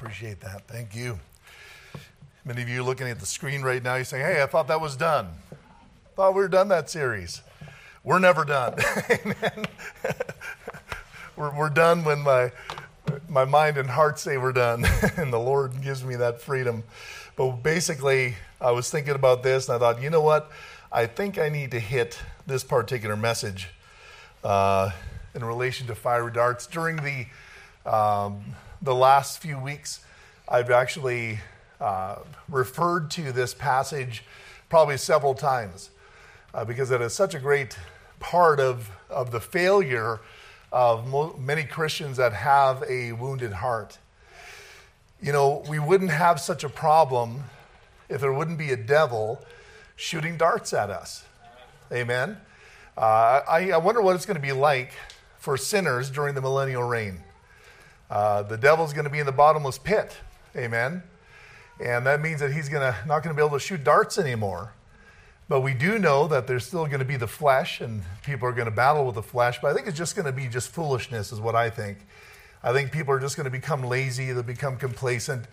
Appreciate that. Thank you. Many of you looking at the screen right now, you're saying, Hey, I thought that was done. Thought we were done that series. We're never done. We're, we're done when my, my mind and heart say we're done, and the Lord gives me that freedom. But basically, I was thinking about this, and I thought, you know what? I think I need to hit this particular message uh, in relation to fiery darts. During the, um, the last few weeks, I've actually uh, referred to this passage probably several times uh, because it is such a great part of, of the failure of mo- many Christians that have a wounded heart. You know, we wouldn't have such a problem if there wouldn't be a devil shooting darts at us. Amen. Uh, I, I, wonder what it's going to be like for sinners during the millennial reign. Uh, the devil's going to be in the bottomless pit. Amen. And that means that he's gonna, not going to be able to shoot darts anymore. But we do know that there's still going to be the flesh, and people are going to battle with the flesh. But I think it's just going to be just foolishness, is what I think. I think people are just going to become lazy, they'll become complacent,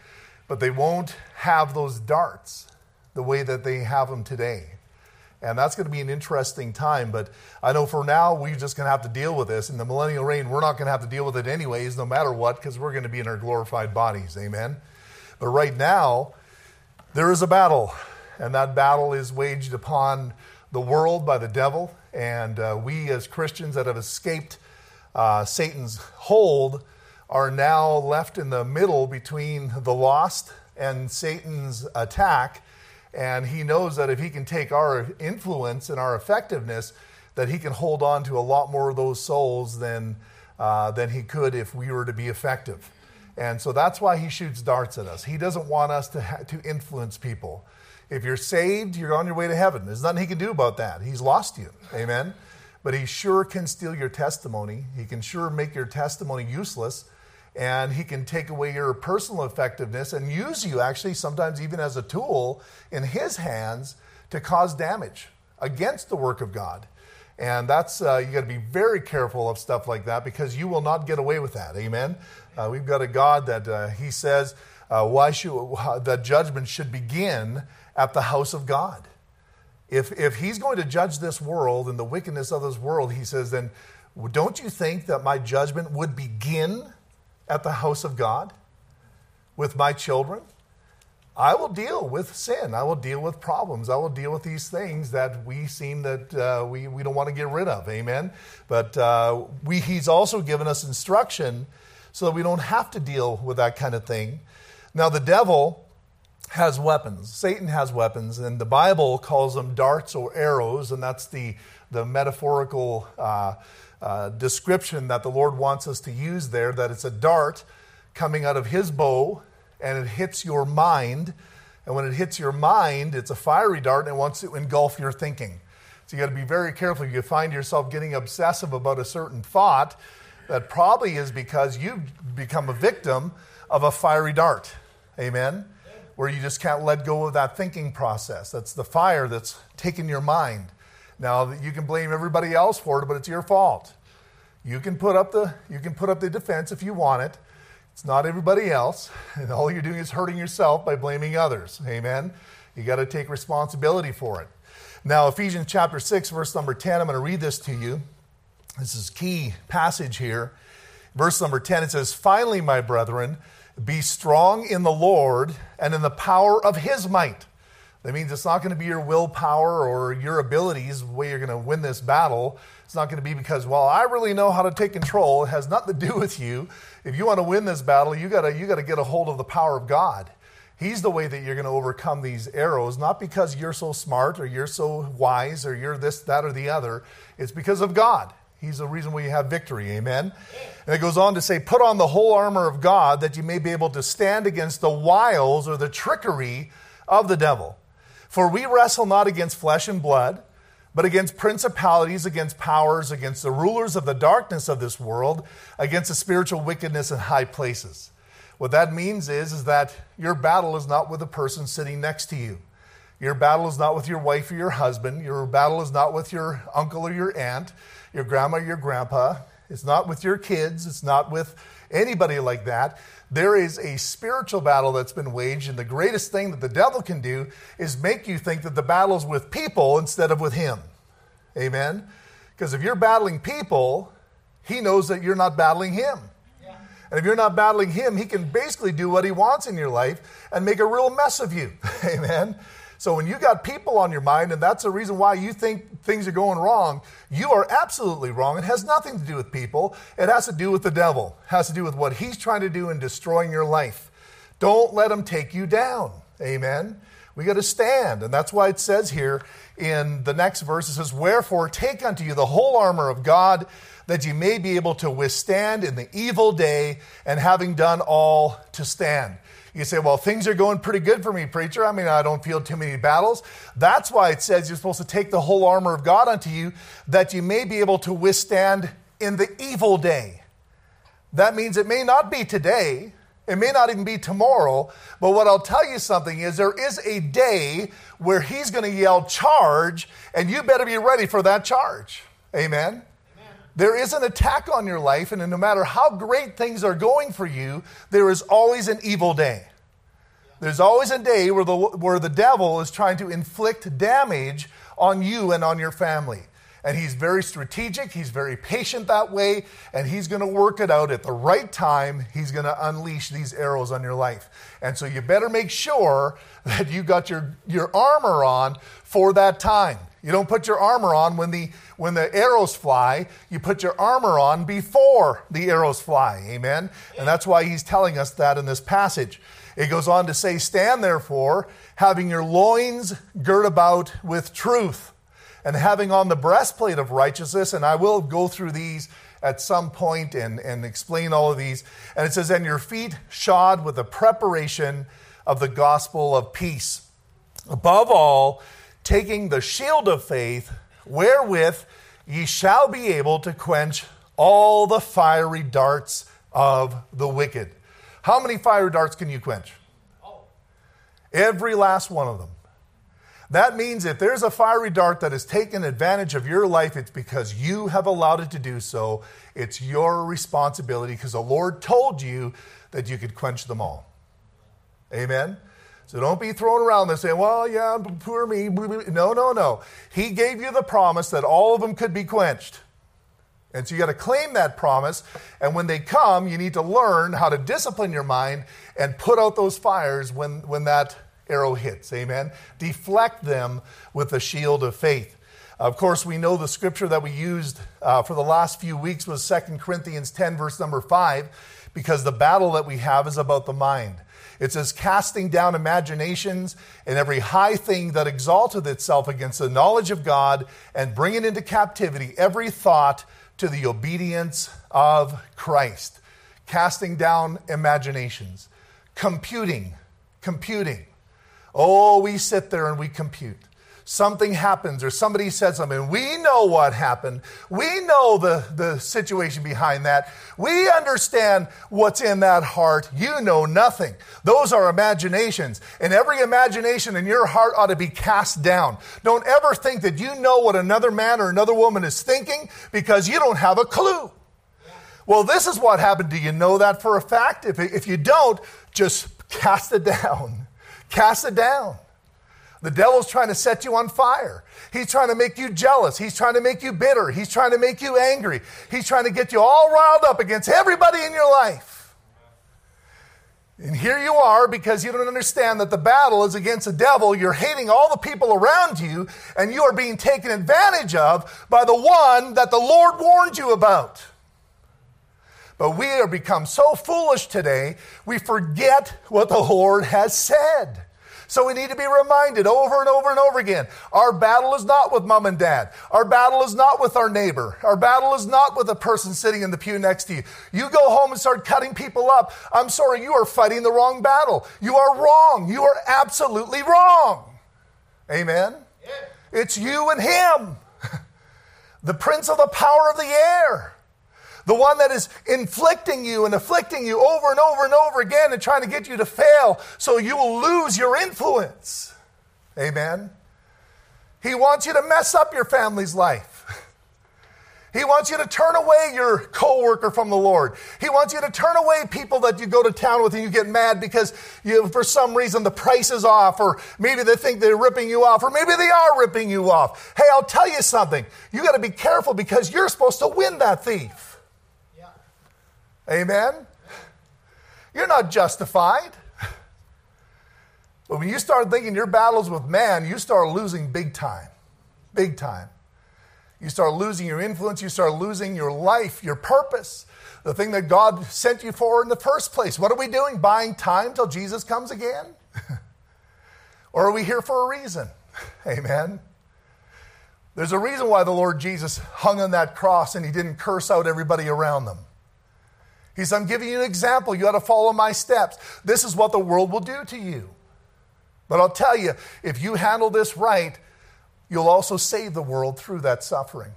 but they won't have those darts the way that they have them today. And that's going to be an interesting time. But I know for now, we're just going to have to deal with this. In the millennial reign, we're not going to have to deal with it anyways, no matter what, because we're going to be in our glorified bodies. Amen. But right now, there is a battle, and that battle is waged upon the world by the devil. And uh, we, as Christians that have escaped uh, Satan's hold, are now left in the middle between the lost and Satan's attack and he knows that if he can take our influence and our effectiveness, that he can hold on to a lot more of those souls than, uh, than he could if we were to be effective. And so that's why he shoots darts at us. He doesn't want us to, ha- to influence people. If you're saved, you're on your way to heaven. There's nothing he can do about that. He's lost you. Amen. But he sure can steal your testimony. He can sure make your testimony useless and he can take away your personal effectiveness and use you actually sometimes even as a tool in his hands to cause damage against the work of God. And that's, uh, you got to be very careful of stuff like that because you will not get away with that. Amen. Uh, we've got a God that uh, he says, uh, why should, that judgment should begin at the house of God. If, if he's going to judge this world and the wickedness of this world, he says, then don't you think that my judgment would begin at the house of God with my children, I will deal with sin. I will deal with problems. I will deal with these things that we seem that uh, we, we don't want to get rid of. Amen. But uh, we, he's also given us instruction so that we don't have to deal with that kind of thing. Now, the devil has weapons. Satan has weapons, and the Bible calls them darts or arrows, and that's the, the metaphorical uh, uh, description that the Lord wants us to use there that it's a dart coming out of his bow and it hits your mind. And when it hits your mind, it's a fiery dart and it wants to engulf your thinking. So you got to be very careful. You find yourself getting obsessive about a certain thought, that probably is because you've become a victim of a fiery dart. Amen? Where you just can't let go of that thinking process. That's the fire that's taken your mind. Now you can blame everybody else for it, but it's your fault. You can put up the you can put up the defense if you want it. It's not everybody else, and all you're doing is hurting yourself by blaming others. Amen. You got to take responsibility for it. Now, Ephesians chapter 6, verse number 10, I'm going to read this to you. This is key passage here. Verse number 10, it says, Finally, my brethren, be strong in the Lord and in the power of his might. That means it's not going to be your willpower or your abilities the way you're going to win this battle. It's not going to be because, well, I really know how to take control. It has nothing to do with you. If you want to win this battle, you got to you got to get a hold of the power of God. He's the way that you're going to overcome these arrows, not because you're so smart or you're so wise or you're this, that, or the other. It's because of God. He's the reason we have victory. Amen. And it goes on to say, Put on the whole armor of God that you may be able to stand against the wiles or the trickery of the devil. For we wrestle not against flesh and blood, but against principalities, against powers, against the rulers of the darkness of this world, against the spiritual wickedness in high places. What that means is, is that your battle is not with the person sitting next to you. Your battle is not with your wife or your husband. Your battle is not with your uncle or your aunt, your grandma or your grandpa. It's not with your kids. It's not with anybody like that. There is a spiritual battle that's been waged, and the greatest thing that the devil can do is make you think that the battle's with people instead of with him. Amen? Because if you're battling people, he knows that you're not battling him. And if you're not battling him, he can basically do what he wants in your life and make a real mess of you. Amen. So when you got people on your mind, and that's the reason why you think things are going wrong, you are absolutely wrong. It has nothing to do with people. It has to do with the devil. It has to do with what he's trying to do in destroying your life. Don't let him take you down. Amen. We got to stand. And that's why it says here in the next verse, it says, Wherefore take unto you the whole armor of God, that ye may be able to withstand in the evil day, and having done all to stand. You say, well, things are going pretty good for me, preacher. I mean, I don't feel too many battles. That's why it says you're supposed to take the whole armor of God unto you, that you may be able to withstand in the evil day. That means it may not be today, it may not even be tomorrow, but what I'll tell you something is there is a day where he's going to yell charge, and you better be ready for that charge. Amen. There is an attack on your life, and no matter how great things are going for you, there is always an evil day. There's always a day where the, where the devil is trying to inflict damage on you and on your family. And he's very strategic, he's very patient that way, and he's going to work it out at the right time. He's going to unleash these arrows on your life. And so you better make sure that you got your, your armor on for that time. You don't put your armor on when the when the arrows fly, you put your armor on before the arrows fly. Amen. And that's why he's telling us that in this passage. It goes on to say, Stand therefore, having your loins girt about with truth, and having on the breastplate of righteousness. And I will go through these at some point and, and explain all of these. And it says, And your feet shod with the preparation of the gospel of peace. Above all, taking the shield of faith, wherewith ye shall be able to quench all the fiery darts of the wicked. How many fiery darts can you quench? Every last one of them. That means if there's a fiery dart that has taken advantage of your life, it's because you have allowed it to do so. It's your responsibility because the Lord told you that you could quench them all. Amen? So don't be thrown around there saying, well, yeah, poor me. No, no, no. He gave you the promise that all of them could be quenched. And so you got to claim that promise. And when they come, you need to learn how to discipline your mind and put out those fires when, when that arrow hits. Amen. Deflect them with the shield of faith. Of course, we know the scripture that we used uh, for the last few weeks was 2 Corinthians 10, verse number 5, because the battle that we have is about the mind. It says, casting down imaginations and every high thing that exalteth itself against the knowledge of God, and bringing into captivity every thought to the obedience of Christ. Casting down imaginations. Computing. Computing. Oh, we sit there and we compute something happens or somebody says something. We know what happened. We know the, the situation behind that. We understand what's in that heart. You know nothing. Those are imaginations. And every imagination in your heart ought to be cast down. Don't ever think that you know what another man or another woman is thinking because you don't have a clue. Well, this is what happened. Do you know that for a fact? If, if you don't, just cast it down. Cast it down. The devil's trying to set you on fire. He's trying to make you jealous. He's trying to make you bitter. He's trying to make you angry. He's trying to get you all riled up against everybody in your life. And here you are because you don't understand that the battle is against the devil. You're hating all the people around you, and you are being taken advantage of by the one that the Lord warned you about. But we have become so foolish today, we forget what the Lord has said. So we need to be reminded over and over and over again. Our battle is not with mom and dad. Our battle is not with our neighbor. Our battle is not with the person sitting in the pew next to you. You go home and start cutting people up. I'm sorry, you are fighting the wrong battle. You are wrong. You are absolutely wrong. Amen? Yeah. It's you and him, the prince of the power of the air the one that is inflicting you and afflicting you over and over and over again and trying to get you to fail so you will lose your influence. Amen. He wants you to mess up your family's life. He wants you to turn away your coworker from the Lord. He wants you to turn away people that you go to town with and you get mad because you, for some reason the price is off, or maybe they think they're ripping you off, or maybe they are ripping you off. Hey, I'll tell you something. You got to be careful because you're supposed to win that thief. Amen? You're not justified. But when you start thinking your battles with man, you start losing big time. Big time. You start losing your influence, you start losing your life, your purpose, the thing that God sent you for in the first place. What are we doing? Buying time till Jesus comes again? or are we here for a reason? Amen. There's a reason why the Lord Jesus hung on that cross and he didn't curse out everybody around them. He said, I'm giving you an example. You got to follow my steps. This is what the world will do to you. But I'll tell you, if you handle this right, you'll also save the world through that suffering.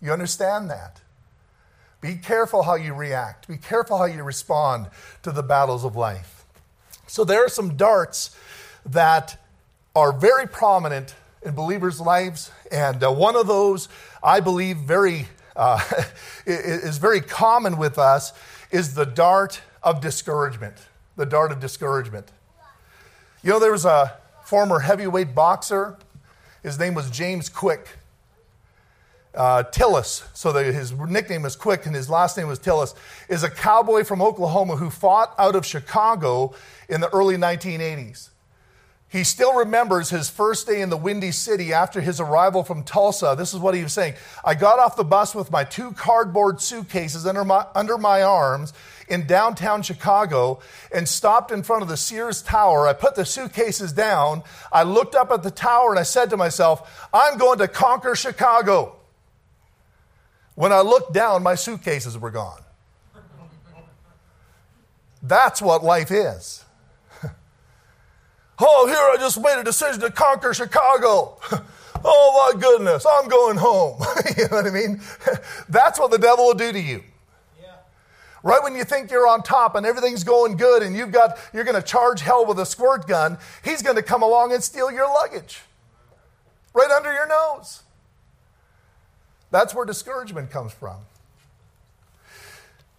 You understand that? Be careful how you react, be careful how you respond to the battles of life. So, there are some darts that are very prominent in believers' lives, and uh, one of those, I believe, very uh, is very common with us, is the dart of discouragement. The dart of discouragement. You know, there was a former heavyweight boxer his name was James Quick. Uh, Tillis, so the, his nickname is Quick and his last name was Tillis, is a cowboy from Oklahoma who fought out of Chicago in the early 1980s. He still remembers his first day in the Windy City after his arrival from Tulsa. This is what he was saying I got off the bus with my two cardboard suitcases under my, under my arms in downtown Chicago and stopped in front of the Sears Tower. I put the suitcases down. I looked up at the tower and I said to myself, I'm going to conquer Chicago. When I looked down, my suitcases were gone. That's what life is. Oh, here I just made a decision to conquer Chicago. oh my goodness, I'm going home. you know what I mean? That's what the devil will do to you. Right when you think you're on top and everything's going good and you've got you're going to charge hell with a squirt gun, he's going to come along and steal your luggage. Right under your nose. That's where discouragement comes from.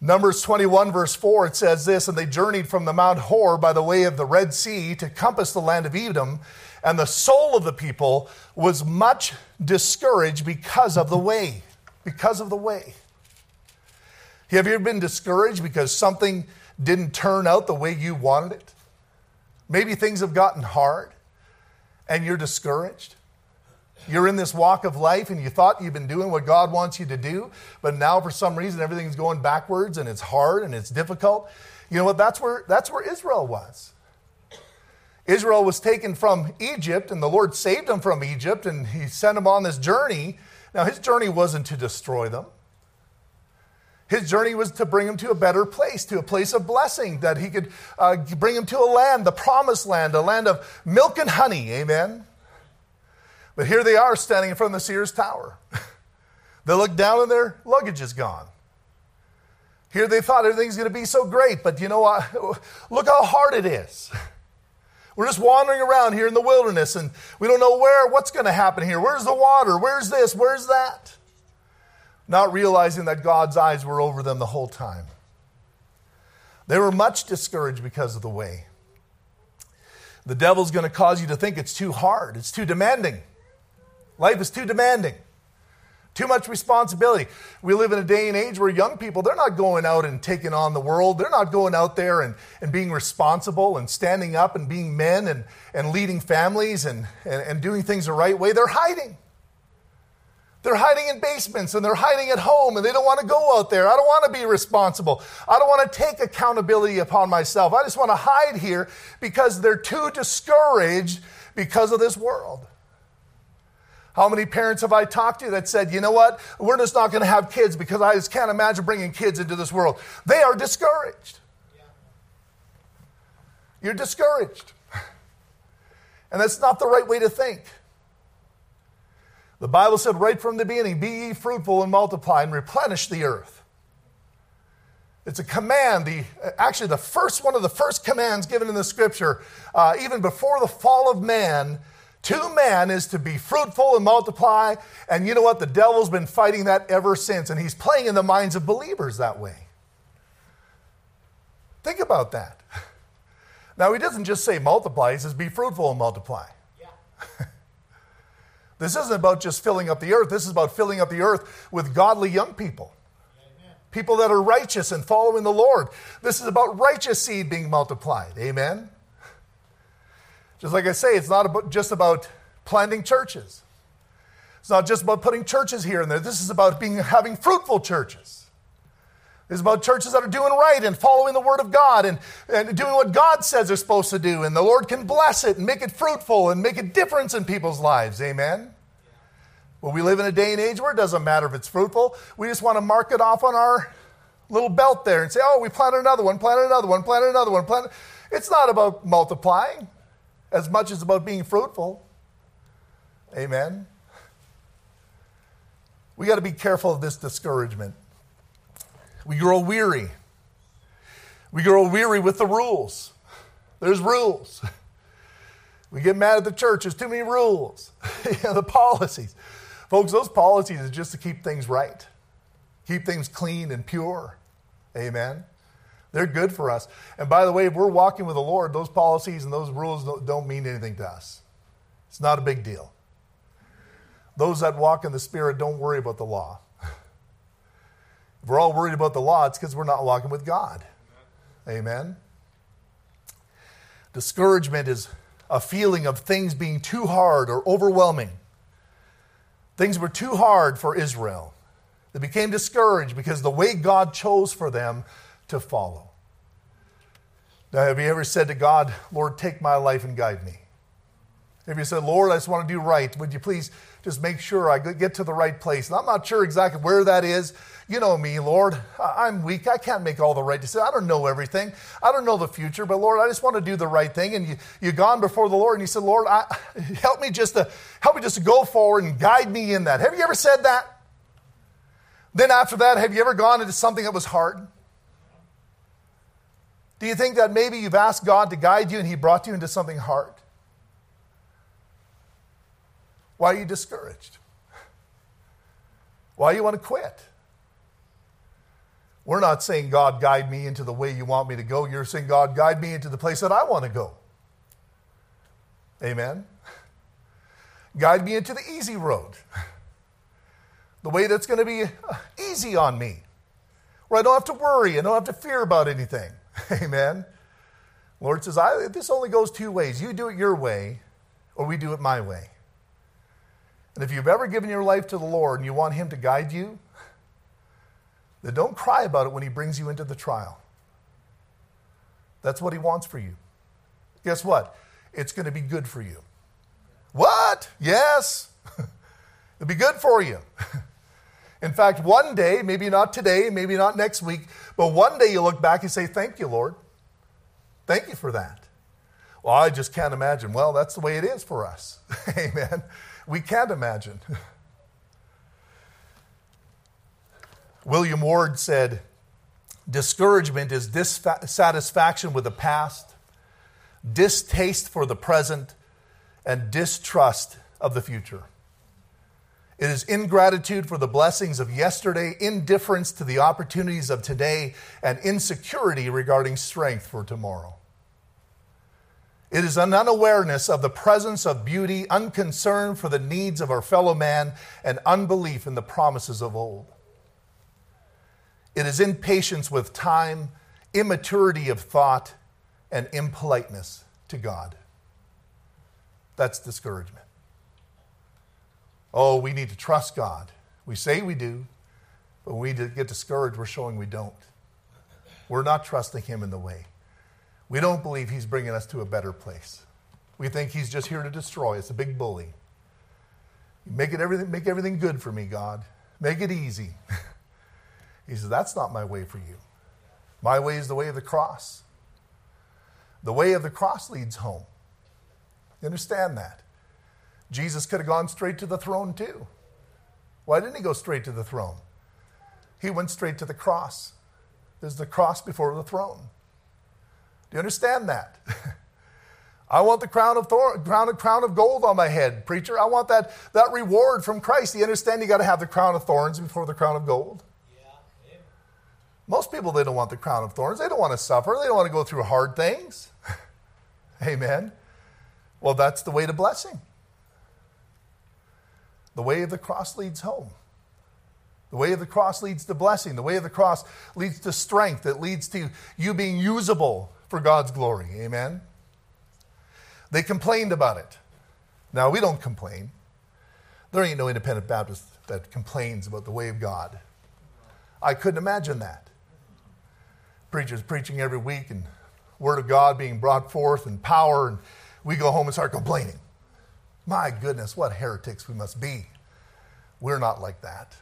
Numbers 21, verse 4, it says this And they journeyed from the Mount Hor by the way of the Red Sea to compass the land of Edom, and the soul of the people was much discouraged because of the way. Because of the way. Have you ever been discouraged because something didn't turn out the way you wanted it? Maybe things have gotten hard and you're discouraged. You're in this walk of life and you thought you've been doing what God wants you to do, but now for some reason everything's going backwards and it's hard and it's difficult. You know what? That's where, that's where Israel was. Israel was taken from Egypt and the Lord saved them from Egypt and he sent them on this journey. Now, his journey wasn't to destroy them. His journey was to bring him to a better place, to a place of blessing, that he could uh, bring him to a land, the promised land, a land of milk and honey. Amen. But here they are standing in front of the Sears Tower. they look down and their luggage is gone. Here they thought everything's going to be so great, but you know what? Look how hard it is. We're just wandering around here in the wilderness and we don't know where, what's going to happen here. Where's the water? Where's this? Where's that? not realizing that God's eyes were over them the whole time. They were much discouraged because of the way. The devil's going to cause you to think it's too hard, it's too demanding. Life is too demanding. Too much responsibility. We live in a day and age where young people, they're not going out and taking on the world. They're not going out there and, and being responsible and standing up and being men and, and leading families and, and, and doing things the right way. They're hiding. They're hiding in basements and they're hiding at home and they don't want to go out there. I don't want to be responsible. I don't want to take accountability upon myself. I just want to hide here because they're too discouraged because of this world. How many parents have I talked to that said, you know what, we're just not going to have kids because I just can't imagine bringing kids into this world? They are discouraged. You're discouraged. And that's not the right way to think. The Bible said right from the beginning be ye fruitful and multiply and replenish the earth. It's a command, the, actually, the first one of the first commands given in the scripture, uh, even before the fall of man, To man is to be fruitful and multiply. And you know what? The devil's been fighting that ever since, and he's playing in the minds of believers that way. Think about that. Now, he doesn't just say multiply, he says be fruitful and multiply. Yeah. this isn't about just filling up the earth, this is about filling up the earth with godly young people. Amen. People that are righteous and following the Lord. This is about righteous seed being multiplied. Amen. Just like I say, it's not about, just about planting churches. It's not just about putting churches here and there. This is about being having fruitful churches. It's about churches that are doing right and following the Word of God and, and doing what God says they're supposed to do. And the Lord can bless it and make it fruitful and make a difference in people's lives. Amen? Well, we live in a day and age where it doesn't matter if it's fruitful. We just want to mark it off on our little belt there and say, oh, we planted another one, planted another one, planted another one, planted. It's not about multiplying as much as about being fruitful. Amen? We got to be careful of this discouragement. We grow weary. We grow weary with the rules. There's rules. We get mad at the church. There's too many rules. the policies. Folks, those policies are just to keep things right, keep things clean and pure. Amen. They're good for us. And by the way, if we're walking with the Lord, those policies and those rules don't mean anything to us. It's not a big deal. Those that walk in the Spirit don't worry about the law. If we're all worried about the law, it's because we're not walking with God. Amen. Discouragement is a feeling of things being too hard or overwhelming. Things were too hard for Israel. They became discouraged because the way God chose for them to follow. Now, have you ever said to God, Lord, take my life and guide me? Have you said, Lord, I just want to do right. Would you please just make sure I get to the right place? And I'm not sure exactly where that is. You know me, Lord. I'm weak. I can't make all the right decisions. I don't know everything. I don't know the future, but Lord, I just want to do the right thing. And you, you've gone before the Lord and you said, Lord, I, help me just to help me just to go forward and guide me in that. Have you ever said that? Then after that, have you ever gone into something that was hard? Do you think that maybe you've asked God to guide you and He brought you into something hard? Why are you discouraged? Why do you want to quit? We're not saying, God, guide me into the way you want me to go. You're saying, God, guide me into the place that I want to go. Amen. Guide me into the easy road, the way that's going to be easy on me, where I don't have to worry, I don't have to fear about anything. Amen. Lord says, I, this only goes two ways. You do it your way, or we do it my way. And if you've ever given your life to the Lord and you want Him to guide you, then don't cry about it when He brings you into the trial. That's what He wants for you. Guess what? It's going to be good for you. What? Yes. It'll be good for you. In fact, one day, maybe not today, maybe not next week, but one day you look back and say, Thank you, Lord. Thank you for that. Well, I just can't imagine. Well, that's the way it is for us. Amen. We can't imagine. William Ward said, Discouragement is dissatisfaction with the past, distaste for the present, and distrust of the future. It is ingratitude for the blessings of yesterday, indifference to the opportunities of today, and insecurity regarding strength for tomorrow. It is an unawareness of the presence of beauty, unconcern for the needs of our fellow man, and unbelief in the promises of old. It is impatience with time, immaturity of thought, and impoliteness to God. That's discouragement. Oh, we need to trust God. We say we do, but when we get discouraged, we're showing we don't. We're not trusting Him in the way. We don't believe He's bringing us to a better place. We think He's just here to destroy us, a big bully. Make, it everything, make everything good for me, God. Make it easy. He says, That's not my way for you. My way is the way of the cross. The way of the cross leads home. You understand that? Jesus could have gone straight to the throne too. Why didn't he go straight to the throne? He went straight to the cross. There's the cross before the throne. Do you understand that? I want the crown of thorn, crown crown of gold on my head, preacher. I want that, that reward from Christ. You understand you got to have the crown of thorns before the crown of gold? Yeah. Most people they don't want the crown of thorns. They don't want to suffer. They don't want to go through hard things. Amen. Well, that's the way to blessing. The way of the cross leads home. The way of the cross leads to blessing. The way of the cross leads to strength. It leads to you being usable for God's glory. Amen. They complained about it. Now, we don't complain. There ain't no independent Baptist that complains about the way of God. I couldn't imagine that. Preachers preaching every week and word of God being brought forth and power, and we go home and start complaining. My goodness, what heretics we must be. We're not like that.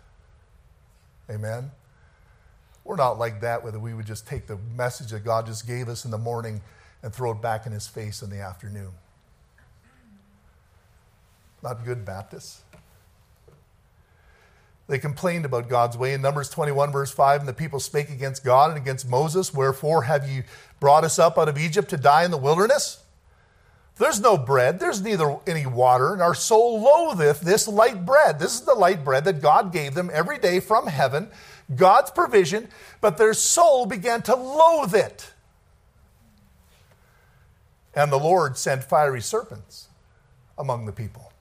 Amen. We're not like that, whether we would just take the message that God just gave us in the morning and throw it back in his face in the afternoon. Not good Baptists. They complained about God's way. In Numbers 21, verse 5, and the people spake against God and against Moses, Wherefore have you brought us up out of Egypt to die in the wilderness? There's no bread, there's neither any water, and our soul loatheth this light bread. This is the light bread that God gave them every day from heaven, God's provision, but their soul began to loathe it. And the Lord sent fiery serpents among the people.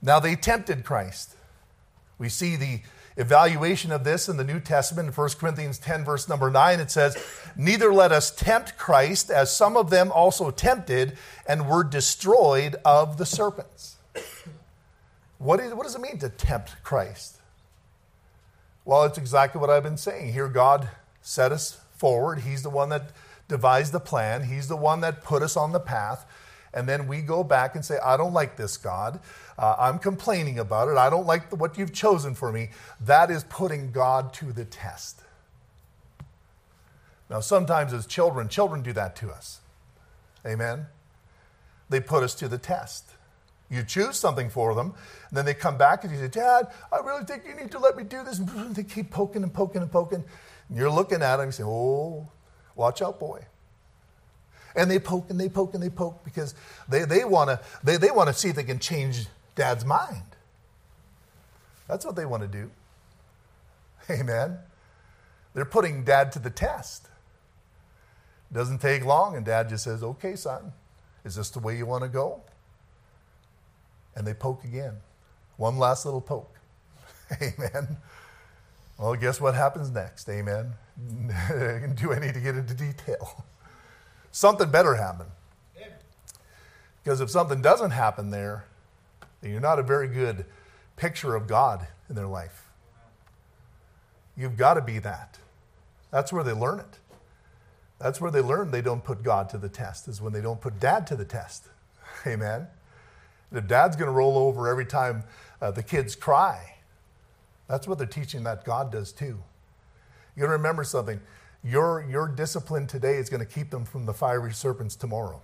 Now they tempted Christ. We see the evaluation of this in the New Testament in 1 Corinthians 10, verse number 9. It says, Neither let us tempt Christ, as some of them also tempted and were destroyed of the serpents. What, is, what does it mean to tempt Christ? Well, it's exactly what I've been saying. Here, God set us forward. He's the one that devised the plan, He's the one that put us on the path. And then we go back and say, I don't like this, God. Uh, I'm complaining about it. I don't like the, what you've chosen for me. That is putting God to the test. Now, sometimes as children, children do that to us. Amen? They put us to the test. You choose something for them, and then they come back and you say, Dad, I really think you need to let me do this. And they keep poking and poking and poking. And you're looking at them and you say, Oh, Watch out, boy. And they poke and they poke and they poke because they, they want to they, they wanna see if they can change dad's mind. That's what they want to do. Amen. They're putting dad to the test. Doesn't take long, and dad just says, Okay, son, is this the way you want to go? And they poke again. One last little poke. Amen. Well, guess what happens next? Amen. Do I need to get into detail? Something better happen. Because if something doesn't happen there, then you're not a very good picture of God in their life. You've got to be that. That's where they learn it. That's where they learn they don't put God to the test, is when they don't put dad to the test. Amen. If dad's going to roll over every time uh, the kids cry, that's what they're teaching that God does too. You remember something. Your, your discipline today is going to keep them from the fiery serpents tomorrow.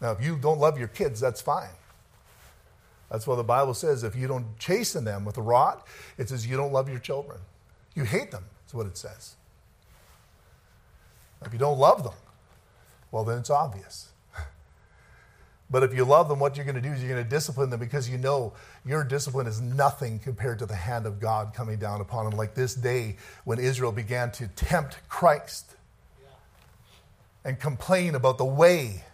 Now, if you don't love your kids, that's fine. That's what the Bible says. If you don't chasten them with a rod, it says you don't love your children. You hate them, is what it says. If you don't love them, well, then it's obvious. But if you love them, what you're going to do is you're going to discipline them because you know your discipline is nothing compared to the hand of God coming down upon them. Like this day when Israel began to tempt Christ and complain about the way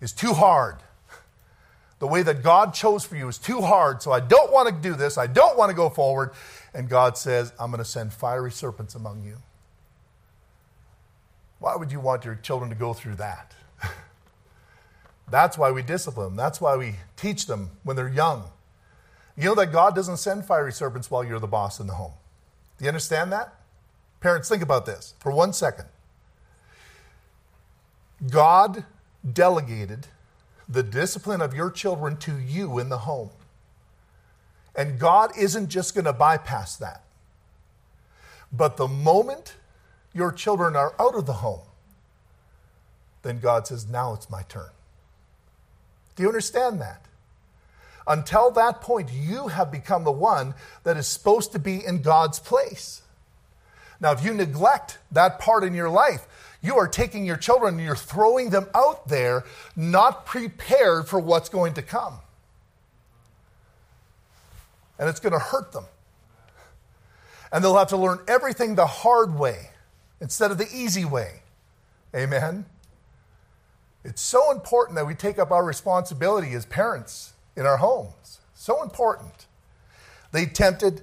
is too hard. The way that God chose for you is too hard, so I don't want to do this. I don't want to go forward. And God says, I'm going to send fiery serpents among you. Why would you want your children to go through that? That's why we discipline them. That's why we teach them when they're young. You know that God doesn't send fiery serpents while you're the boss in the home. Do you understand that? Parents, think about this for one second. God delegated the discipline of your children to you in the home. And God isn't just going to bypass that. But the moment your children are out of the home, then God says, Now it's my turn. Do you understand that? Until that point, you have become the one that is supposed to be in God's place. Now, if you neglect that part in your life, you are taking your children and you're throwing them out there, not prepared for what's going to come. And it's going to hurt them. And they'll have to learn everything the hard way instead of the easy way. Amen? It's so important that we take up our responsibility as parents in our homes. So important. They tempted,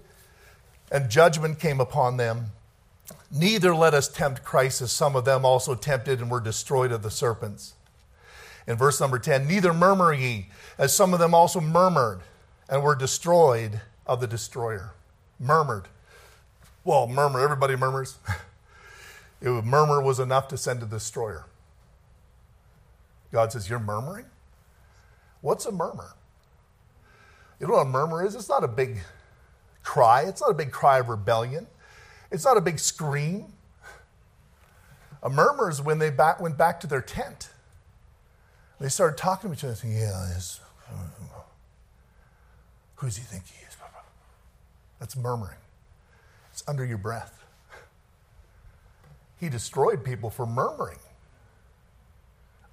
and judgment came upon them. Neither let us tempt Christ, as some of them also tempted and were destroyed of the serpents. In verse number 10, neither murmur ye, as some of them also murmured and were destroyed of the destroyer. Murmured. Well, murmur, everybody murmurs. it murmur was enough to send a destroyer. God says, You're murmuring? What's a murmur? You know what a murmur is? It's not a big cry, it's not a big cry of rebellion, it's not a big scream. A murmur is when they back, went back to their tent. They started talking to each other, saying, Yeah, this, who does he think he is? That's murmuring. It's under your breath. He destroyed people for murmuring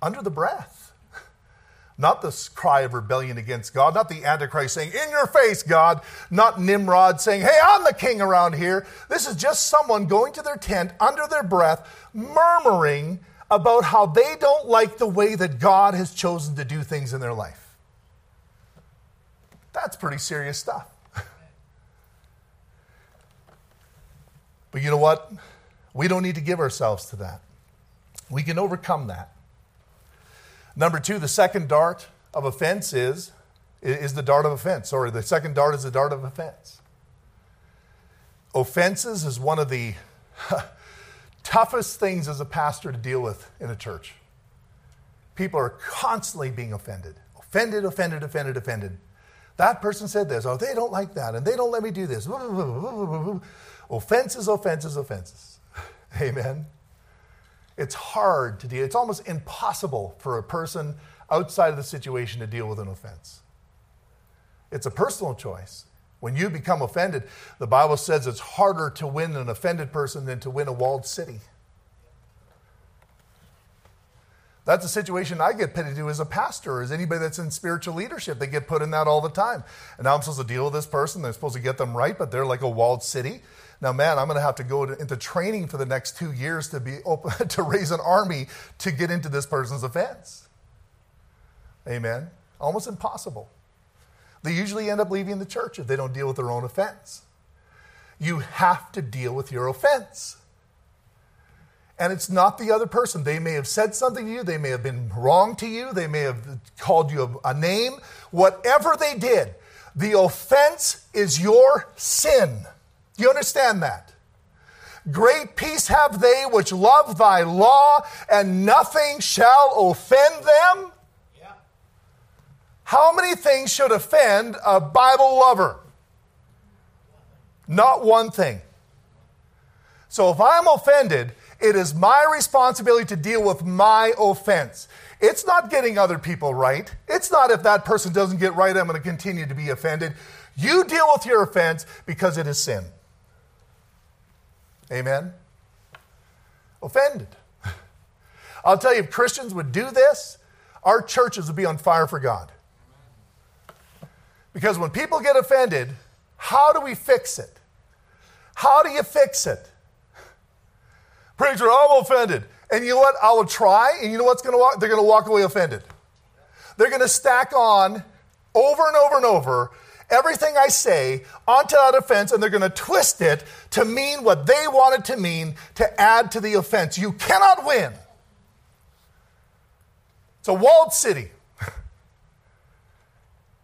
under the breath. Not the cry of rebellion against God, not the Antichrist saying, In your face, God, not Nimrod saying, Hey, I'm the king around here. This is just someone going to their tent under their breath, murmuring about how they don't like the way that God has chosen to do things in their life. That's pretty serious stuff. but you know what? We don't need to give ourselves to that. We can overcome that. Number two, the second dart of offense is, is the dart of offense. Sorry, the second dart is the dart of offense. Offenses is one of the toughest things as a pastor to deal with in a church. People are constantly being offended. Offended, offended, offended, offended. That person said this. Oh, they don't like that, and they don't let me do this. Offenses, offenses, offenses. Amen. It's hard to deal, it's almost impossible for a person outside of the situation to deal with an offense. It's a personal choice. When you become offended, the Bible says it's harder to win an offended person than to win a walled city. That's a situation I get put into as a pastor, or as anybody that's in spiritual leadership. They get put in that all the time. And now I'm supposed to deal with this person. They're supposed to get them right, but they're like a walled city. Now, man, I'm going to have to go to, into training for the next two years to be open, to raise an army to get into this person's offense. Amen. Almost impossible. They usually end up leaving the church if they don't deal with their own offense. You have to deal with your offense. And it's not the other person. They may have said something to you, they may have been wrong to you, they may have called you a, a name. Whatever they did, the offense is your sin. Do you understand that? Great peace have they which love thy law, and nothing shall offend them. Yeah. How many things should offend a Bible lover? Not one thing. So if I'm offended, it is my responsibility to deal with my offense. It's not getting other people right. It's not if that person doesn't get right, I'm going to continue to be offended. You deal with your offense because it is sin. Amen? Offended. I'll tell you, if Christians would do this, our churches would be on fire for God. Because when people get offended, how do we fix it? How do you fix it? Preacher, I'm offended. And you know what? I will try, and you know what's going to walk? They're going to walk away offended. They're going to stack on over and over and over everything I say onto that offense and they're going to twist it to mean what they want it to mean to add to the offense. You cannot win. It's a walled city.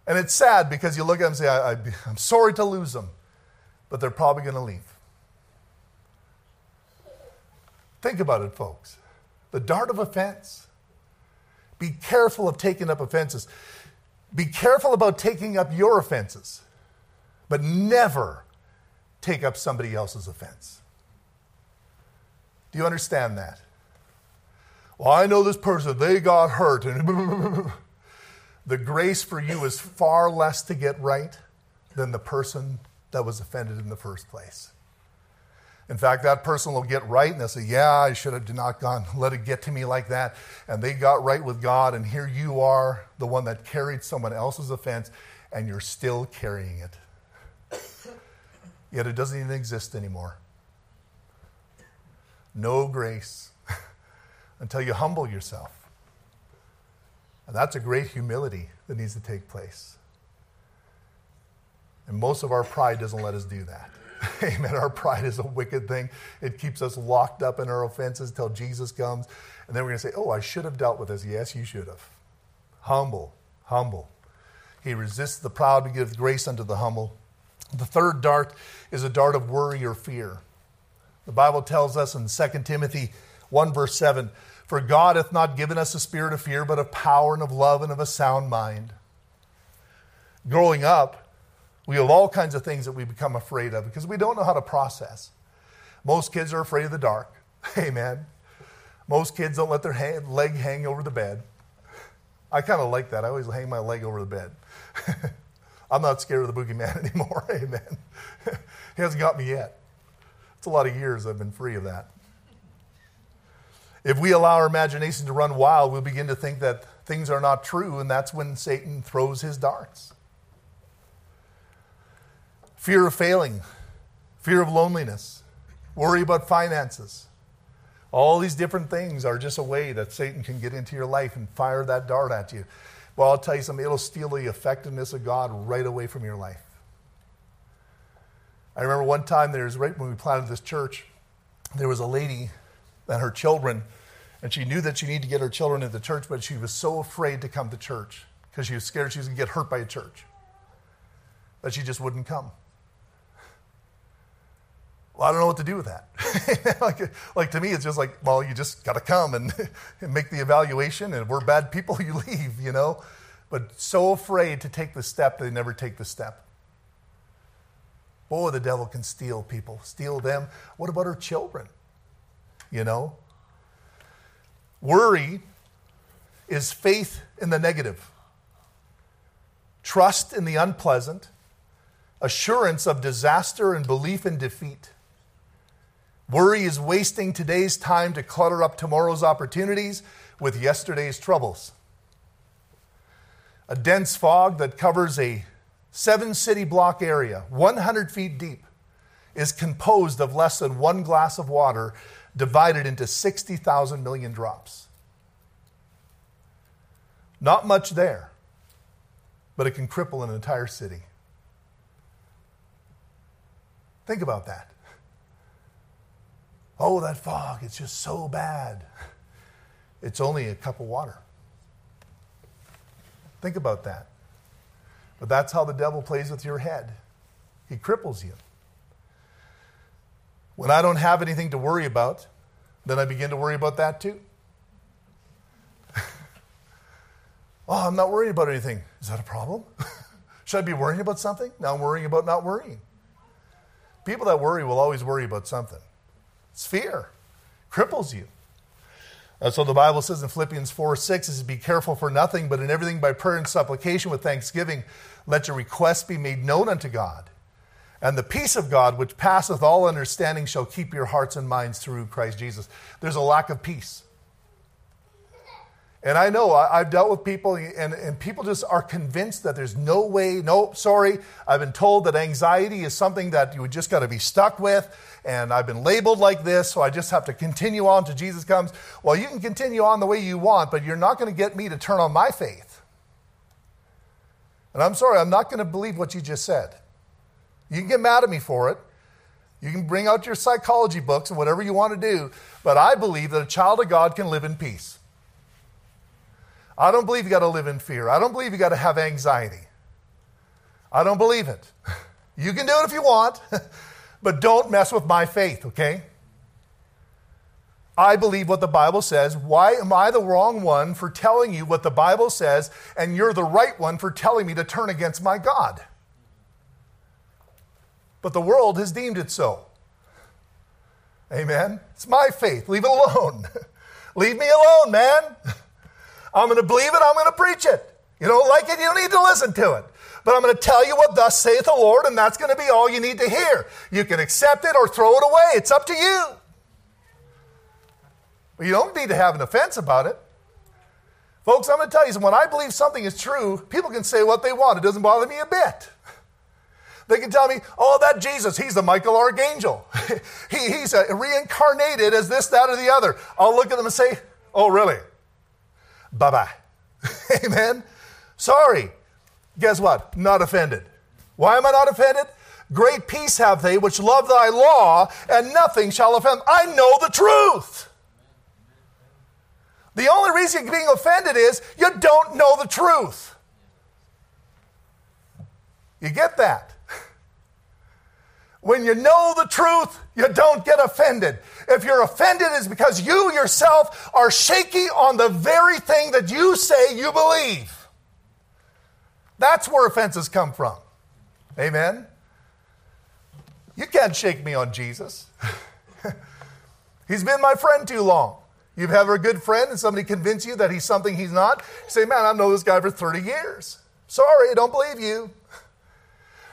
and it's sad because you look at them and say, I, am sorry to lose them, but they're probably going to leave. Think about it, folks. The dart of offense. Be careful of taking up offenses. Be careful about taking up your offenses, but never take up somebody else's offense. Do you understand that? Well, I know this person, they got hurt. And the grace for you is far less to get right than the person that was offended in the first place. In fact, that person will get right and they'll say, Yeah, I should have not gone, let it get to me like that. And they got right with God, and here you are, the one that carried someone else's offense, and you're still carrying it. Yet it doesn't even exist anymore. No grace until you humble yourself. And that's a great humility that needs to take place. And most of our pride doesn't let us do that. Amen. Our pride is a wicked thing. It keeps us locked up in our offenses till Jesus comes. And then we're going to say, Oh, I should have dealt with this. Yes, you should have. Humble, humble. He resists the proud to give grace unto the humble. The third dart is a dart of worry or fear. The Bible tells us in 2 Timothy 1, verse 7 For God hath not given us a spirit of fear, but of power and of love and of a sound mind. Growing up, we have all kinds of things that we become afraid of because we don't know how to process. Most kids are afraid of the dark. Amen. Most kids don't let their leg hang over the bed. I kind of like that. I always hang my leg over the bed. I'm not scared of the boogeyman anymore. Amen. he hasn't got me yet. It's a lot of years I've been free of that. If we allow our imagination to run wild, we'll begin to think that things are not true, and that's when Satan throws his darts. Fear of failing, fear of loneliness, worry about finances. All these different things are just a way that Satan can get into your life and fire that dart at you. Well, I'll tell you something, it'll steal the effectiveness of God right away from your life. I remember one time there was right when we planted this church, there was a lady and her children, and she knew that she needed to get her children into church, but she was so afraid to come to church because she was scared she was going to get hurt by a church that she just wouldn't come. Well, I don't know what to do with that. like, like to me, it's just like, well, you just got to come and, and make the evaluation, and we're bad people, you leave, you know? But so afraid to take the step, they never take the step. Boy, the devil can steal people, steal them. What about our children? You know? Worry is faith in the negative, trust in the unpleasant, assurance of disaster, and belief in defeat. Worry is wasting today's time to clutter up tomorrow's opportunities with yesterday's troubles. A dense fog that covers a seven city block area, 100 feet deep, is composed of less than one glass of water divided into 60,000 million drops. Not much there, but it can cripple an entire city. Think about that. Oh, that fog, it's just so bad. It's only a cup of water. Think about that. But that's how the devil plays with your head. He cripples you. When I don't have anything to worry about, then I begin to worry about that too. oh, I'm not worried about anything. Is that a problem? Should I be worrying about something? Now I'm worrying about not worrying. People that worry will always worry about something. It's fear, cripples you. What the Bible says in Philippians 4 6 is be careful for nothing, but in everything by prayer and supplication with thanksgiving, let your requests be made known unto God. And the peace of God, which passeth all understanding, shall keep your hearts and minds through Christ Jesus. There's a lack of peace. And I know I, have dealt with people, and, and people just are convinced that there's no way, no, sorry. I've been told that anxiety is something that you just got to be stuck with, and I've been labeled like this, so I just have to continue on till Jesus comes. Well, you can continue on the way you want, but you're not going to get me to turn on my faith. And I'm sorry, I'm not going to believe what you just said. You can get mad at me for it. You can bring out your psychology books and whatever you want to do, but I believe that a child of God can live in peace. I don't believe you got to live in fear. I don't believe you got to have anxiety. I don't believe it. You can do it if you want, but don't mess with my faith, okay? I believe what the Bible says. Why am I the wrong one for telling you what the Bible says, and you're the right one for telling me to turn against my God? But the world has deemed it so. Amen? It's my faith. Leave it alone. Leave me alone, man. I'm going to believe it, I'm going to preach it. You don't like it, you don't need to listen to it. but I'm going to tell you what thus saith the Lord, and that's going to be all you need to hear. You can accept it or throw it away. It's up to you. But you don't need to have an offense about it. Folks, I'm going to tell you, when I believe something is true, people can say what they want. It doesn't bother me a bit. They can tell me, oh, that Jesus, he's the Michael Archangel. he, he's reincarnated as this, that, or the other. I'll look at them and say, oh, really? Bye bye. Amen. Sorry. Guess what? Not offended. Why am I not offended? Great peace have they which love thy law, and nothing shall offend. I know the truth. The only reason you're being offended is you don't know the truth. You get that? When you know the truth, you don't get offended. If you're offended, it's because you yourself are shaky on the very thing that you say you believe. That's where offenses come from. Amen? You can't shake me on Jesus. He's been my friend too long. You've ever a good friend and somebody convince you that he's something he's not? You say, man, I've known this guy for 30 years. Sorry, I don't believe you.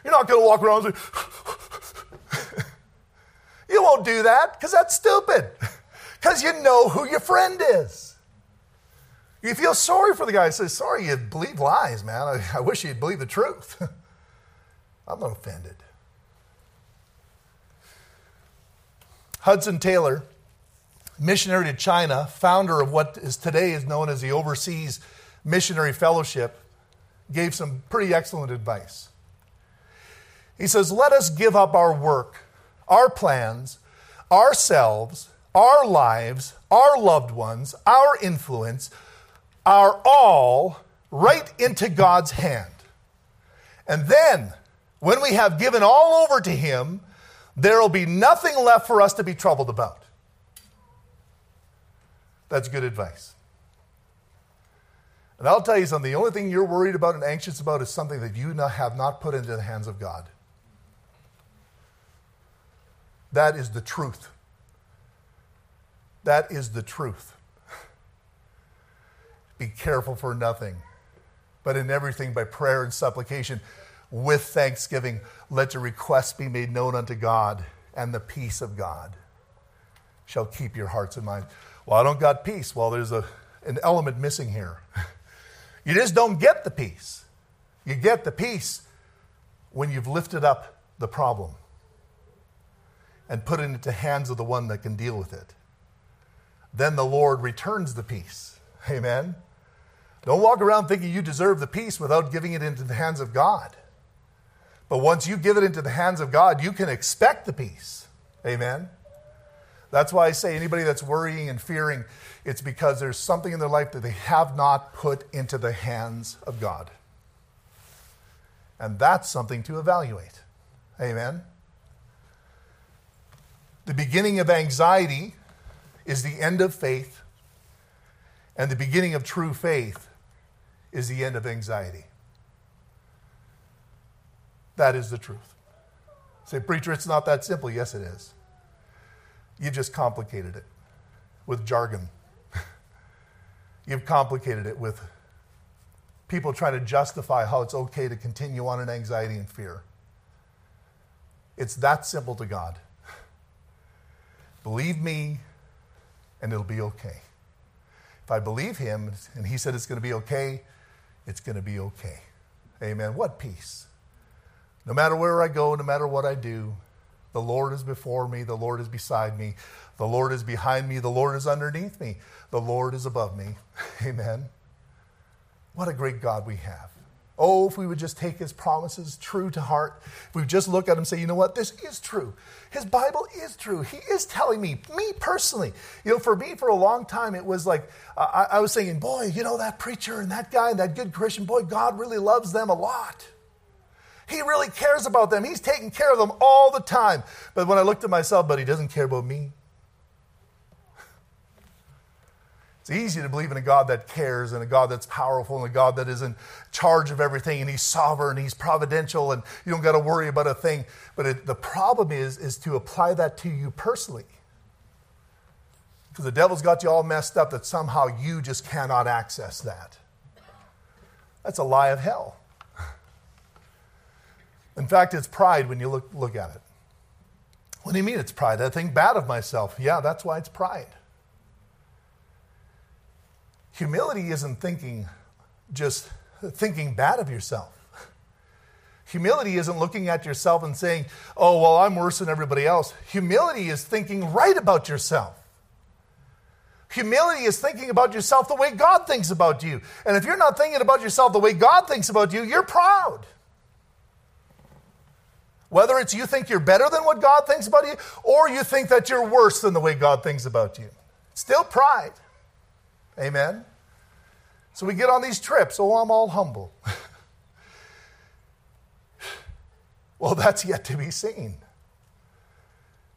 You're not going to walk around and say, you won't do that because that's stupid. Because you know who your friend is. You feel sorry for the guy who says, Sorry, you believe lies, man. I, I wish you'd believe the truth. I'm not offended. Hudson Taylor, missionary to China, founder of what is today is known as the Overseas Missionary Fellowship, gave some pretty excellent advice. He says, Let us give up our work, our plans, ourselves, our lives, our loved ones, our influence, our all right into God's hand. And then, when we have given all over to Him, there will be nothing left for us to be troubled about. That's good advice. And I'll tell you something the only thing you're worried about and anxious about is something that you have not put into the hands of God. That is the truth. That is the truth. Be careful for nothing, but in everything by prayer and supplication with thanksgiving, let your requests be made known unto God, and the peace of God shall keep your hearts and minds. Well, I don't got peace. Well, there's a, an element missing here. you just don't get the peace. You get the peace when you've lifted up the problem and put it into the hands of the one that can deal with it. Then the Lord returns the peace. Amen. Don't walk around thinking you deserve the peace without giving it into the hands of God. But once you give it into the hands of God, you can expect the peace. Amen. That's why I say anybody that's worrying and fearing, it's because there's something in their life that they have not put into the hands of God. And that's something to evaluate. Amen. The beginning of anxiety is the end of faith, and the beginning of true faith is the end of anxiety. That is the truth. Say, preacher, it's not that simple. Yes, it is. You just complicated it with jargon. You've complicated it with people trying to justify how it's okay to continue on in anxiety and fear. It's that simple to God. Believe me, and it'll be okay. If I believe Him and He said it's going to be okay, it's going to be okay. Amen. What peace. No matter where I go, no matter what I do, the Lord is before me, the Lord is beside me, the Lord is behind me, the Lord is underneath me, the Lord is above me. Amen. What a great God we have. Oh, if we would just take his promises true to heart, if we just look at him and say, you know what, this is true. His Bible is true. He is telling me, me personally. You know, for me, for a long time, it was like, I, I was saying, boy, you know, that preacher and that guy and that good Christian, boy, God really loves them a lot. He really cares about them. He's taking care of them all the time. But when I looked at myself, but he doesn't care about me. It's easy to believe in a God that cares and a God that's powerful and a God that is in charge of everything and he's sovereign, and he's providential, and you don't got to worry about a thing. But it, the problem is, is to apply that to you personally. Because the devil's got you all messed up that somehow you just cannot access that. That's a lie of hell. In fact, it's pride when you look, look at it. What do you mean it's pride? I think bad of myself. Yeah, that's why it's pride. Humility isn't thinking just thinking bad of yourself. Humility isn't looking at yourself and saying, oh, well, I'm worse than everybody else. Humility is thinking right about yourself. Humility is thinking about yourself the way God thinks about you. And if you're not thinking about yourself the way God thinks about you, you're proud. Whether it's you think you're better than what God thinks about you, or you think that you're worse than the way God thinks about you. Still pride. Amen. So we get on these trips. Oh, I'm all humble. well, that's yet to be seen.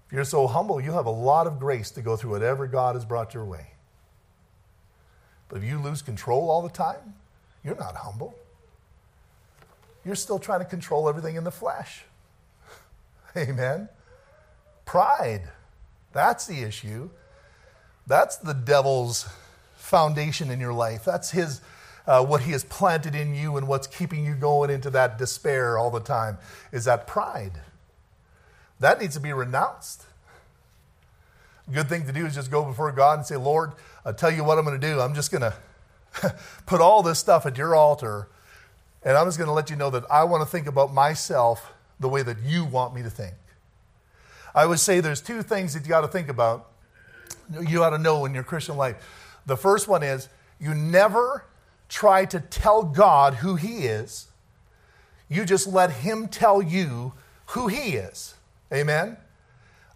If you're so humble, you have a lot of grace to go through whatever God has brought your way. But if you lose control all the time, you're not humble. You're still trying to control everything in the flesh. Amen. Pride. That's the issue. That's the devil's foundation in your life. That's his uh, what he has planted in you and what's keeping you going into that despair all the time is that pride. That needs to be renounced. good thing to do is just go before God and say, Lord, I'll tell you what I'm going to do. I'm just going to put all this stuff at your altar, and I'm just going to let you know that I want to think about myself the way that you want me to think. I would say there's two things that you got to think about, you ought to know in your Christian life. The first one is you never try to tell God who He is, you just let Him tell you who He is. Amen?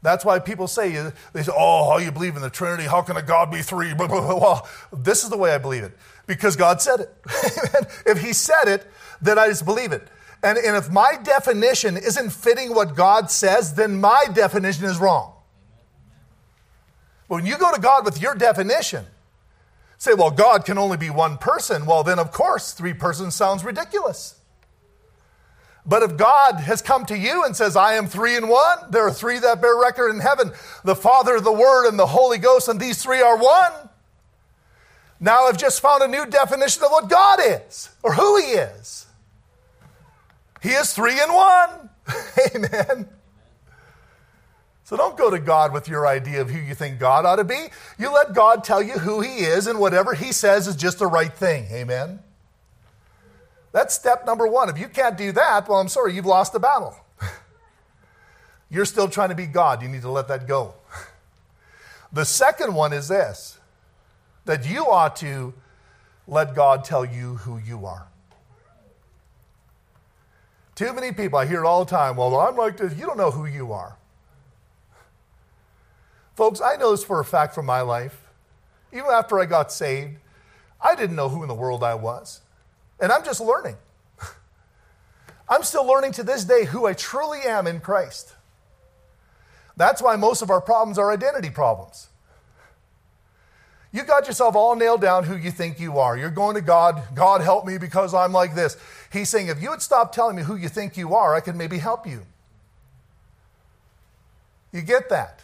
That's why people say, they say, oh, how you believe in the Trinity? How can a God be three? Blah, blah, blah. Well, this is the way I believe it because God said it. if He said it, then I just believe it. And, and if my definition isn't fitting what God says, then my definition is wrong. But when you go to God with your definition, say, well, God can only be one person, well, then of course, three persons sounds ridiculous. But if God has come to you and says, I am three in one, there are three that bear record in heaven the Father, the Word, and the Holy Ghost, and these three are one. Now I've just found a new definition of what God is or who He is. He is three in one. Amen. So don't go to God with your idea of who you think God ought to be. You let God tell you who He is, and whatever He says is just the right thing. Amen. That's step number one. If you can't do that, well, I'm sorry, you've lost the battle. You're still trying to be God. You need to let that go. The second one is this that you ought to let God tell you who you are. Too many people, I hear it all the time, well, I'm like this. You don't know who you are. Folks, I know this for a fact from my life. Even after I got saved, I didn't know who in the world I was. And I'm just learning. I'm still learning to this day who I truly am in Christ. That's why most of our problems are identity problems. You got yourself all nailed down who you think you are. You're going to God, God help me because I'm like this. He's saying, if you would stop telling me who you think you are, I could maybe help you. You get that?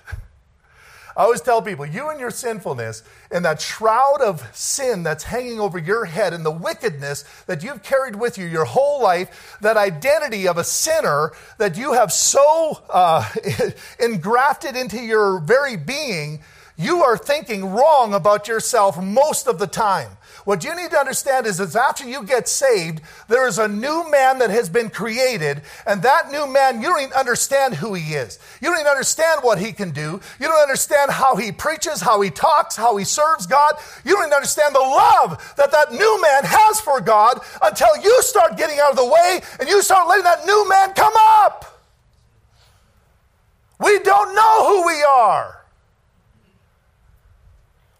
I always tell people, you and your sinfulness and that shroud of sin that's hanging over your head and the wickedness that you've carried with you your whole life, that identity of a sinner that you have so uh, engrafted into your very being you are thinking wrong about yourself most of the time. What you need to understand is that after you get saved, there is a new man that has been created, and that new man, you don't even understand who he is. You don't even understand what he can do. You don't understand how he preaches, how he talks, how he serves God. You don't even understand the love that that new man has for God until you start getting out of the way and you start letting that new man come up. We don't know who we are.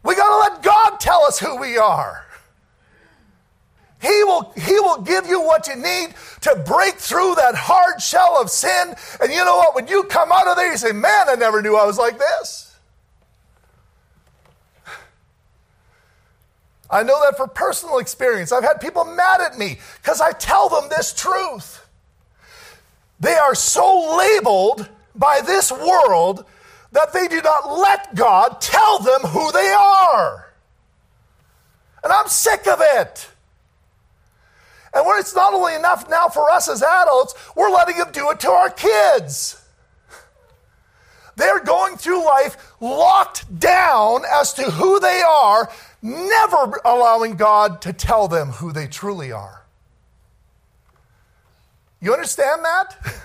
We got to let God tell us who we are. He will, he will give you what you need to break through that hard shell of sin. And you know what? When you come out of there, you say, Man, I never knew I was like this. I know that for personal experience. I've had people mad at me because I tell them this truth. They are so labeled by this world that they do not let God tell them who they are. And I'm sick of it. And when it's not only enough now for us as adults, we're letting Him do it to our kids. They're going through life locked down as to who they are, never allowing God to tell them who they truly are. You understand that?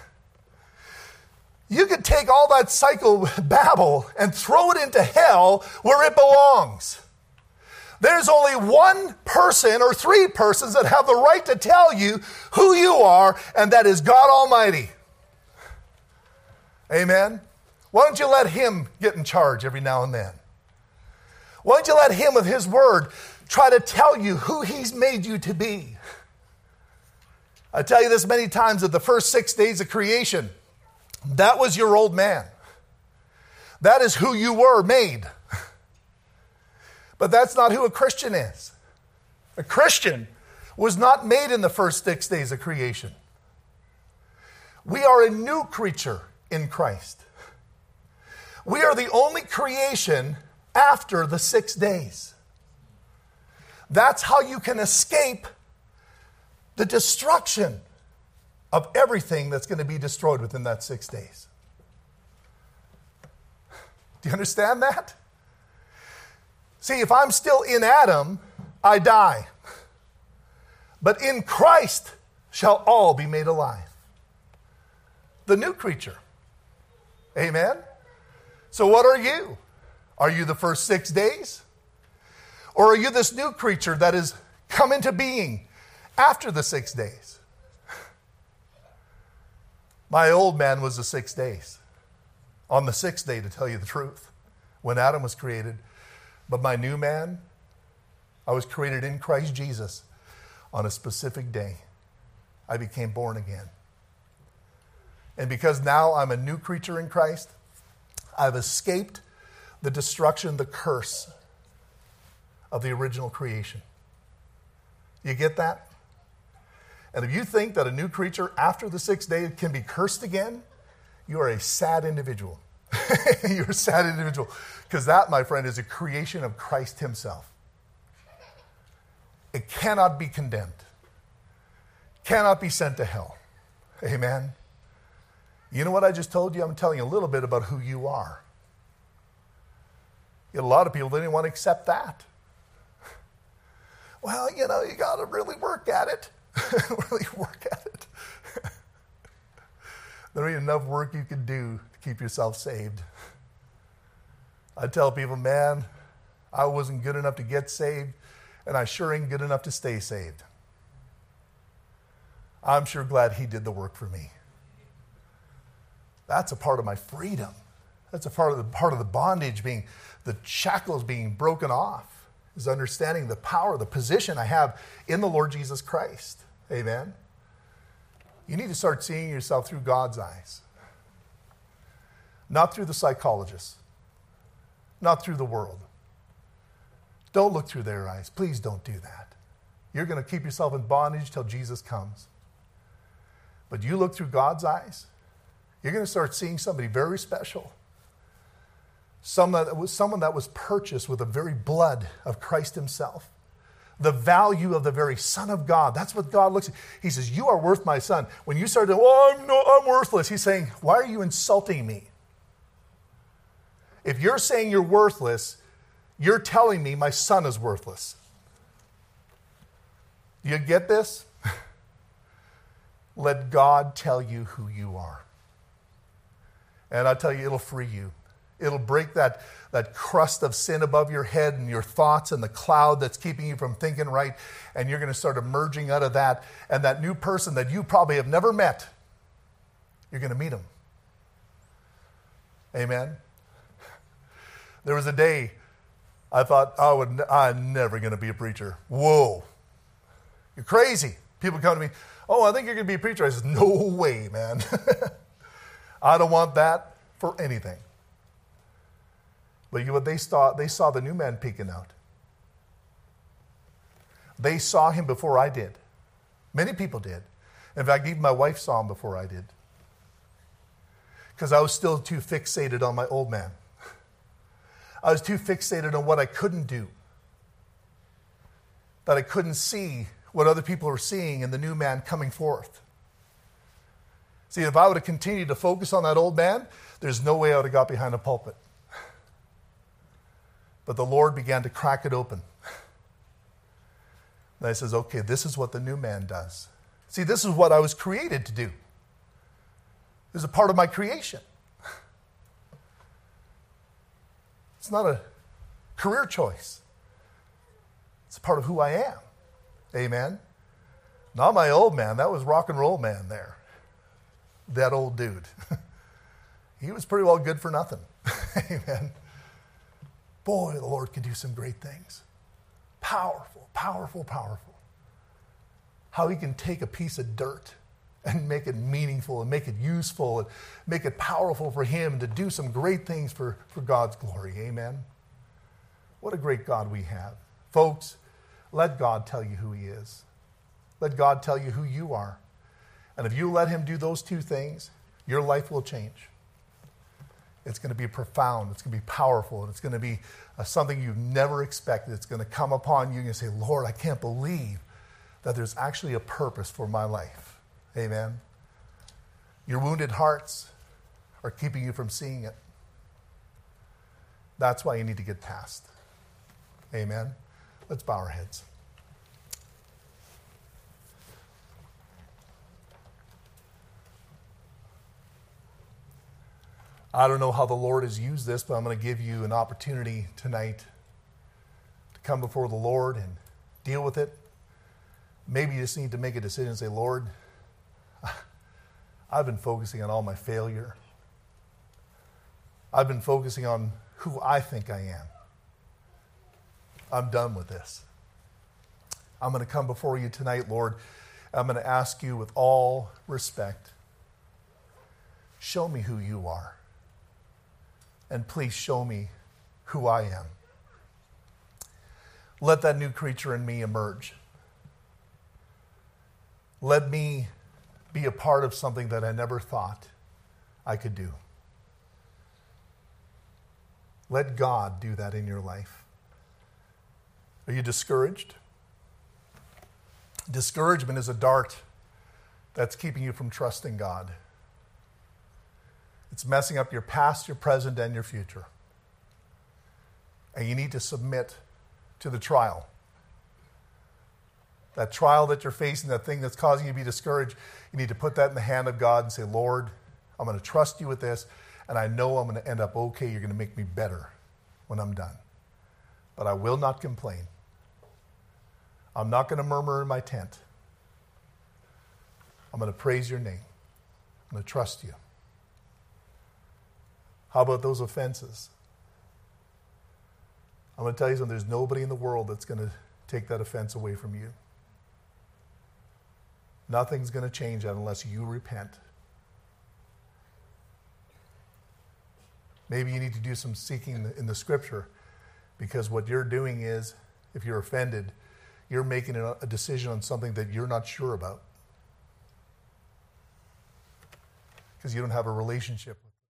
You could take all that psycho babble and throw it into hell where it belongs. There's only one person or three persons that have the right to tell you who you are, and that is God Almighty. Amen. Why don't you let Him get in charge every now and then? Why don't you let Him, with His Word, try to tell you who He's made you to be? I tell you this many times that the first six days of creation, that was your old man. That is who you were made. But that's not who a Christian is. A Christian was not made in the first six days of creation. We are a new creature in Christ. We are the only creation after the six days. That's how you can escape the destruction of everything that's going to be destroyed within that six days. Do you understand that? See, if I'm still in Adam, I die. But in Christ shall all be made alive. The new creature. Amen? So, what are you? Are you the first six days? Or are you this new creature that has come into being after the six days? My old man was the six days. On the sixth day, to tell you the truth, when Adam was created. But my new man, I was created in Christ Jesus on a specific day. I became born again. And because now I'm a new creature in Christ, I've escaped the destruction, the curse of the original creation. You get that? And if you think that a new creature after the sixth day can be cursed again, you are a sad individual. You're a sad individual. Because that, my friend, is a creation of Christ Himself. It cannot be condemned, cannot be sent to hell. Amen. You know what I just told you? I'm telling you a little bit about who you are. a lot of people didn't want to accept that. Well, you know, you got to really work at it. really work at it. there ain't enough work you can do to keep yourself saved. I tell people, man, I wasn't good enough to get saved, and I sure ain't good enough to stay saved. I'm sure glad he did the work for me. That's a part of my freedom. That's a part of the part of the bondage being the shackles being broken off is understanding the power, the position I have in the Lord Jesus Christ. Amen. You need to start seeing yourself through God's eyes. Not through the psychologists, not through the world. Don't look through their eyes. Please don't do that. You're going to keep yourself in bondage till Jesus comes. But you look through God's eyes, you're going to start seeing somebody very special. Someone that, was, someone that was purchased with the very blood of Christ Himself. The value of the very Son of God. That's what God looks at. He says, You are worth my son. When you start to, oh, I'm, no, I'm worthless, He's saying, Why are you insulting me? If you're saying you're worthless, you're telling me my son is worthless. You get this? Let God tell you who you are. And I tell you, it'll free you. It'll break that, that crust of sin above your head and your thoughts and the cloud that's keeping you from thinking right. And you're going to start emerging out of that. And that new person that you probably have never met, you're going to meet him. Amen. There was a day I thought I would, I'm never going to be a preacher. Whoa. You're crazy. People come to me, oh, I think you're going to be a preacher. I said, no way, man. I don't want that for anything. But you know they saw? They saw the new man peeking out. They saw him before I did. Many people did. In fact, even my wife saw him before I did. Because I was still too fixated on my old man. I was too fixated on what I couldn't do. That I couldn't see what other people are seeing in the new man coming forth. See, if I would have continued to focus on that old man, there's no way I would have got behind a pulpit. But the Lord began to crack it open. And I says, okay, this is what the new man does. See, this is what I was created to do. This is a part of my creation. It's not a career choice. It's a part of who I am. Amen. Not my old man. That was rock and roll man there. That old dude. he was pretty well good for nothing. Amen. Boy, the Lord can do some great things. Powerful, powerful, powerful. How he can take a piece of dirt and make it meaningful and make it useful and make it powerful for him to do some great things for, for God's glory. Amen. What a great God we have. Folks, let God tell you who He is. Let God tell you who you are. And if you let Him do those two things, your life will change. It's going to be profound, it's going to be powerful, and it's going to be uh, something you've never expected. It's going to come upon you and you say, Lord, I can't believe that there's actually a purpose for my life. Amen. Your wounded hearts are keeping you from seeing it. That's why you need to get past. Amen. Let's bow our heads. I don't know how the Lord has used this, but I'm going to give you an opportunity tonight to come before the Lord and deal with it. Maybe you just need to make a decision and say, Lord, I've been focusing on all my failure. I've been focusing on who I think I am. I'm done with this. I'm going to come before you tonight, Lord. I'm going to ask you with all respect show me who you are. And please show me who I am. Let that new creature in me emerge. Let me be a part of something that I never thought I could do. Let God do that in your life. Are you discouraged? Discouragement is a dart that's keeping you from trusting God. It's messing up your past, your present, and your future. And you need to submit to the trial. That trial that you're facing, that thing that's causing you to be discouraged, you need to put that in the hand of God and say, Lord, I'm going to trust you with this, and I know I'm going to end up okay. You're going to make me better when I'm done. But I will not complain. I'm not going to murmur in my tent. I'm going to praise your name. I'm going to trust you. How about those offenses? I'm going to tell you something there's nobody in the world that's going to take that offense away from you. Nothing's going to change that unless you repent. Maybe you need to do some seeking in the scripture because what you're doing is, if you're offended, you're making a decision on something that you're not sure about because you don't have a relationship